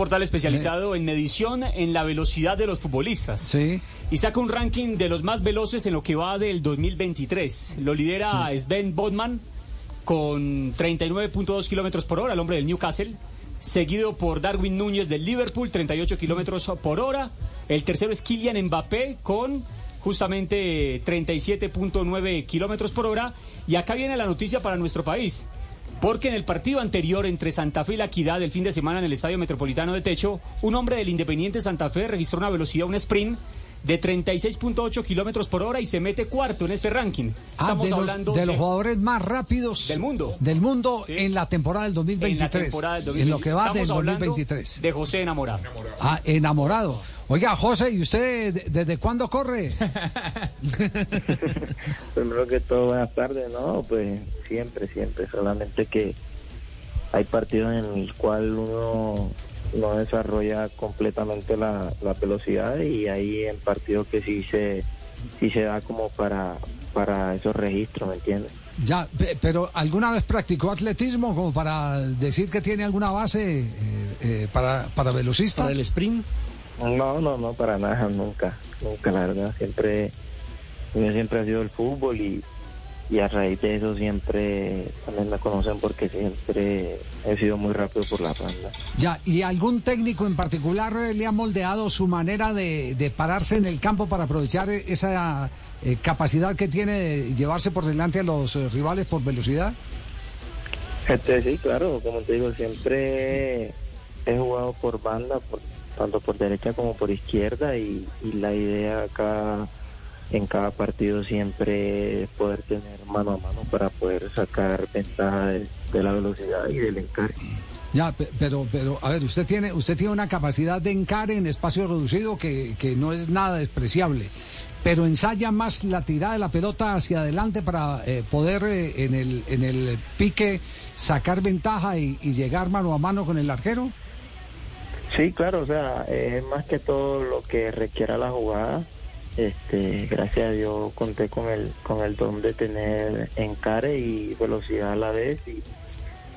portal especializado en medición en la velocidad de los futbolistas. Sí. Y saca un ranking de los más veloces en lo que va del 2023. Lo lidera Sven Bodman con 39.2 kilómetros por hora, el hombre del Newcastle. Seguido por Darwin Núñez del Liverpool, 38 kilómetros por hora. El tercero es Kylian Mbappé con justamente 37.9 kilómetros por hora. Y acá viene la noticia para nuestro país. Porque en el partido anterior entre Santa Fe y la Equidad del fin de semana en el Estadio Metropolitano de Techo, un hombre del Independiente Santa Fe registró una velocidad, un sprint de 36.8 kilómetros por hora y se mete cuarto en este ranking. Ah, Estamos los, hablando de los jugadores más rápidos Del mundo. del mundo Sí. en la temporada del en 2023. la temporada del En lo que va del Estamos hablando 2023. De José Enamorado. Ah, enamorado. Oiga, José, ¿y usted de- desde cuándo corre? Primero que todo, buenas tardes, ¿no? Pues siempre, siempre, solamente que hay partidos en el cual uno no desarrolla completamente la, la velocidad y hay en partidos que sí se, sí se da como para, para esos registros, ¿me entiendes? Ya, pe- pero ¿alguna vez practicó atletismo como para decir que tiene alguna base eh, eh, para, para velocista? Para el sprint. No, no, no, para nada, nunca, nunca, la verdad, siempre, yo siempre ha sido el fútbol y, y a raíz de eso siempre también me conocen porque siempre he sido muy rápido por la banda. Ya, ¿y algún técnico en particular eh, le ha moldeado su manera de, de pararse en el campo para aprovechar eh, esa eh, capacidad que tiene de llevarse por delante a los eh, rivales por velocidad? Este, sí, claro, como te digo, siempre he jugado por banda, por, tanto por derecha como por izquierda y, y la idea acá en cada partido siempre es poder tener mano a mano para poder sacar ventaja de, la velocidad y del encargue. Ya, pe- pero, pero, a ver, usted tiene, usted tiene una capacidad de encare en espacio reducido que, que no es nada despreciable, pero ensaya más la tirada de la pelota hacia adelante para eh, poder eh, en, el, en el pique sacar ventaja y, y llegar mano a mano con el arquero. Sí, claro, o sea, es más que todo lo que requiera la jugada. Este, gracias a Dios conté con el con el don de tener encare y velocidad a la vez y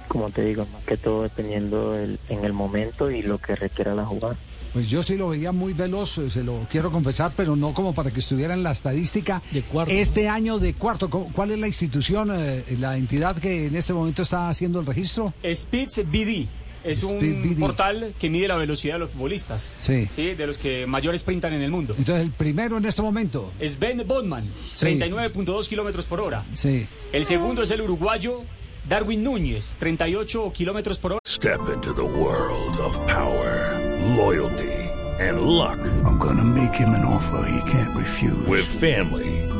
como te digo, más que todo dependiendo del- en el momento y lo que requiera la jugada. Pues yo sí lo veía muy veloz, eh, se lo quiero confesar, pero no como para que estuviera en la estadística. De cuarto. Este año de cuarto, ¿cu- ¿cuál es la institución, eh, la entidad que en este momento está haciendo el registro? Spitz BD. Es un portal que mide la velocidad de los futbolistas. Sí. De los que mayor sprintan en el mundo. Entonces, el primero en este momento. Sven Bodman, Sí. 39.2 kilómetros por hora. Sí. El segundo es el uruguayo Darwin Núñez, 38 kilómetros por hora. Step into the world of power, loyalty, and luck. I'm gonna make him an offer he can't refuse. With family,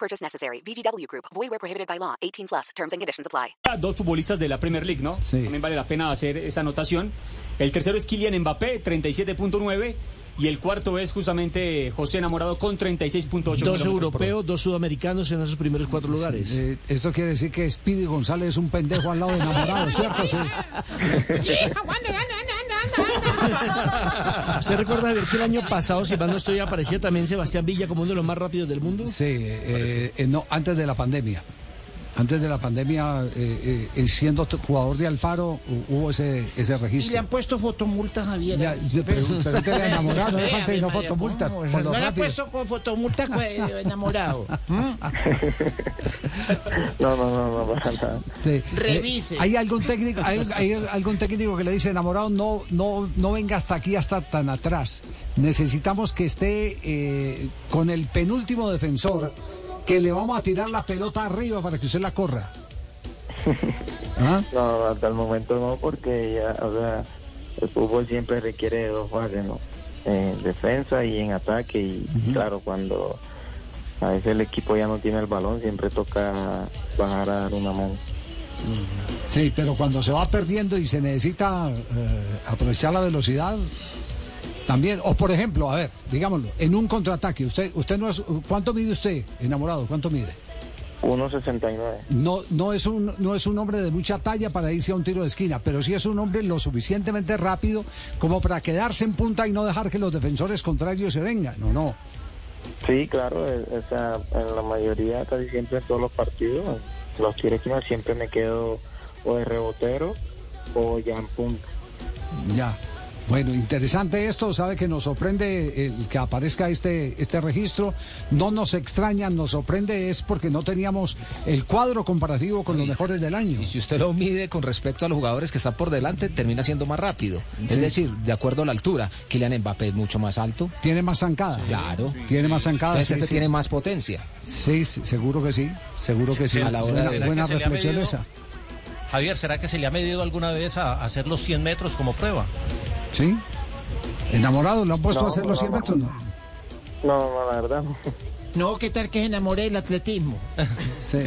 Purchase necessary. VGW Group. Void where prohibited by law. 18 plus. Terms and conditions apply. Dos futbolistas de la Premier League, ¿no? Sí. También vale la pena hacer esa anotación. El tercero es Kylian Mbappé, 37.9. Y el cuarto es justamente José Enamorado con 36.8 Dos europeos, dos sudamericanos en esos primeros cuatro lugares. Eh, esto quiere decir que Speedy González es un pendejo al lado de enamorado, ¿cierto? Sí. ¿Usted recuerda Javier, que el año pasado, si mal no estoy, aparecía también Sebastián Villa como uno de los más rápidos del mundo? Sí, eh, eh, no, antes de la pandemia. Antes de la pandemia, eh, eh, siendo t- jugador de Alfaro, hu- hubo ese, ese Y le registro. han puesto fotomultas, Javier. Ya, yo- pero- pero te le enamorado, no falta y no María, fotomulta, ¿cómo? por lo No le han puesto con fotomultas enamorado. ¿Mm? No, no, no, no para nada. Sí. Revise. Eh, ¿Hay algún técnico, hay, hay algún técnico que le dice enamorado no, no, no venga hasta aquí, hasta tan atrás? necesitamos que esté eh, con el penúltimo defensor, que le vamos a tirar la pelota arriba para que usted la corra. ¿Ah? No, hasta el momento no, porque ya, o sea, el fútbol siempre requiere de dos fases, ¿no? En defensa y en ataque. Y claro, cuando a veces el equipo ya no tiene el balón, siempre toca bajar a dar una mano. Sí, pero cuando se va perdiendo y se necesita eh, aprovechar la velocidad, también. O por ejemplo, a ver, digámoslo, en un contraataque, usted, usted no es, ¿cuánto mide usted, enamorado? ¿Cuánto mide? 1.69. No, no es un, no es un hombre de mucha talla para irse a un tiro de esquina, pero sí es un hombre lo suficientemente rápido como para quedarse en punta y no dejar que los defensores contrarios se vengan, ¿no? no. Sí, claro, o sea, en la mayoría, casi siempre en todos los partidos, los tiros de esquina siempre me quedo o de rebotero o ya en punta. Ya. Bueno, interesante esto, sabe que nos sorprende el que aparezca este, este registro, no nos extraña, nos sorprende es porque no teníamos el cuadro comparativo con los mejores del año. Y si usted lo mide con respecto a los jugadores que están por delante, termina siendo más rápido. Sí. Es decir, de acuerdo a la altura, Kylian Mbappé es mucho más alto. Tiene más zancada. Claro. Tiene más zancada. Entonces sí, este sí. tiene más potencia. Sí, sí, seguro que sí, seguro que sí. A la hora Buena- de- buena ¿Será que se le ha reflexión esa. Javier, ¿será que se le ha medido alguna vez a hacer los 100 metros como prueba? ¿Sí? ¿Enamorado? ¿Lo han puesto No, a hacer los no, 100 no. metros? No. No, no, la verdad no. No, ¿qué tal que se enamore del atletismo? Sí.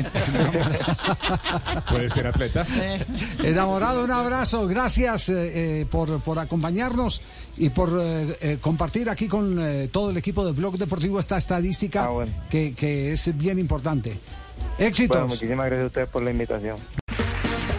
Puede ser atleta. Eh, Enamorado, un abrazo. Gracias eh, eh, por, por acompañarnos y por eh, eh, compartir aquí con eh, todo el equipo del Blog Deportivo esta estadística Ah, bueno. que, que es bien importante. Éxitos. Bueno, muchísimas gracias a ustedes por la invitación.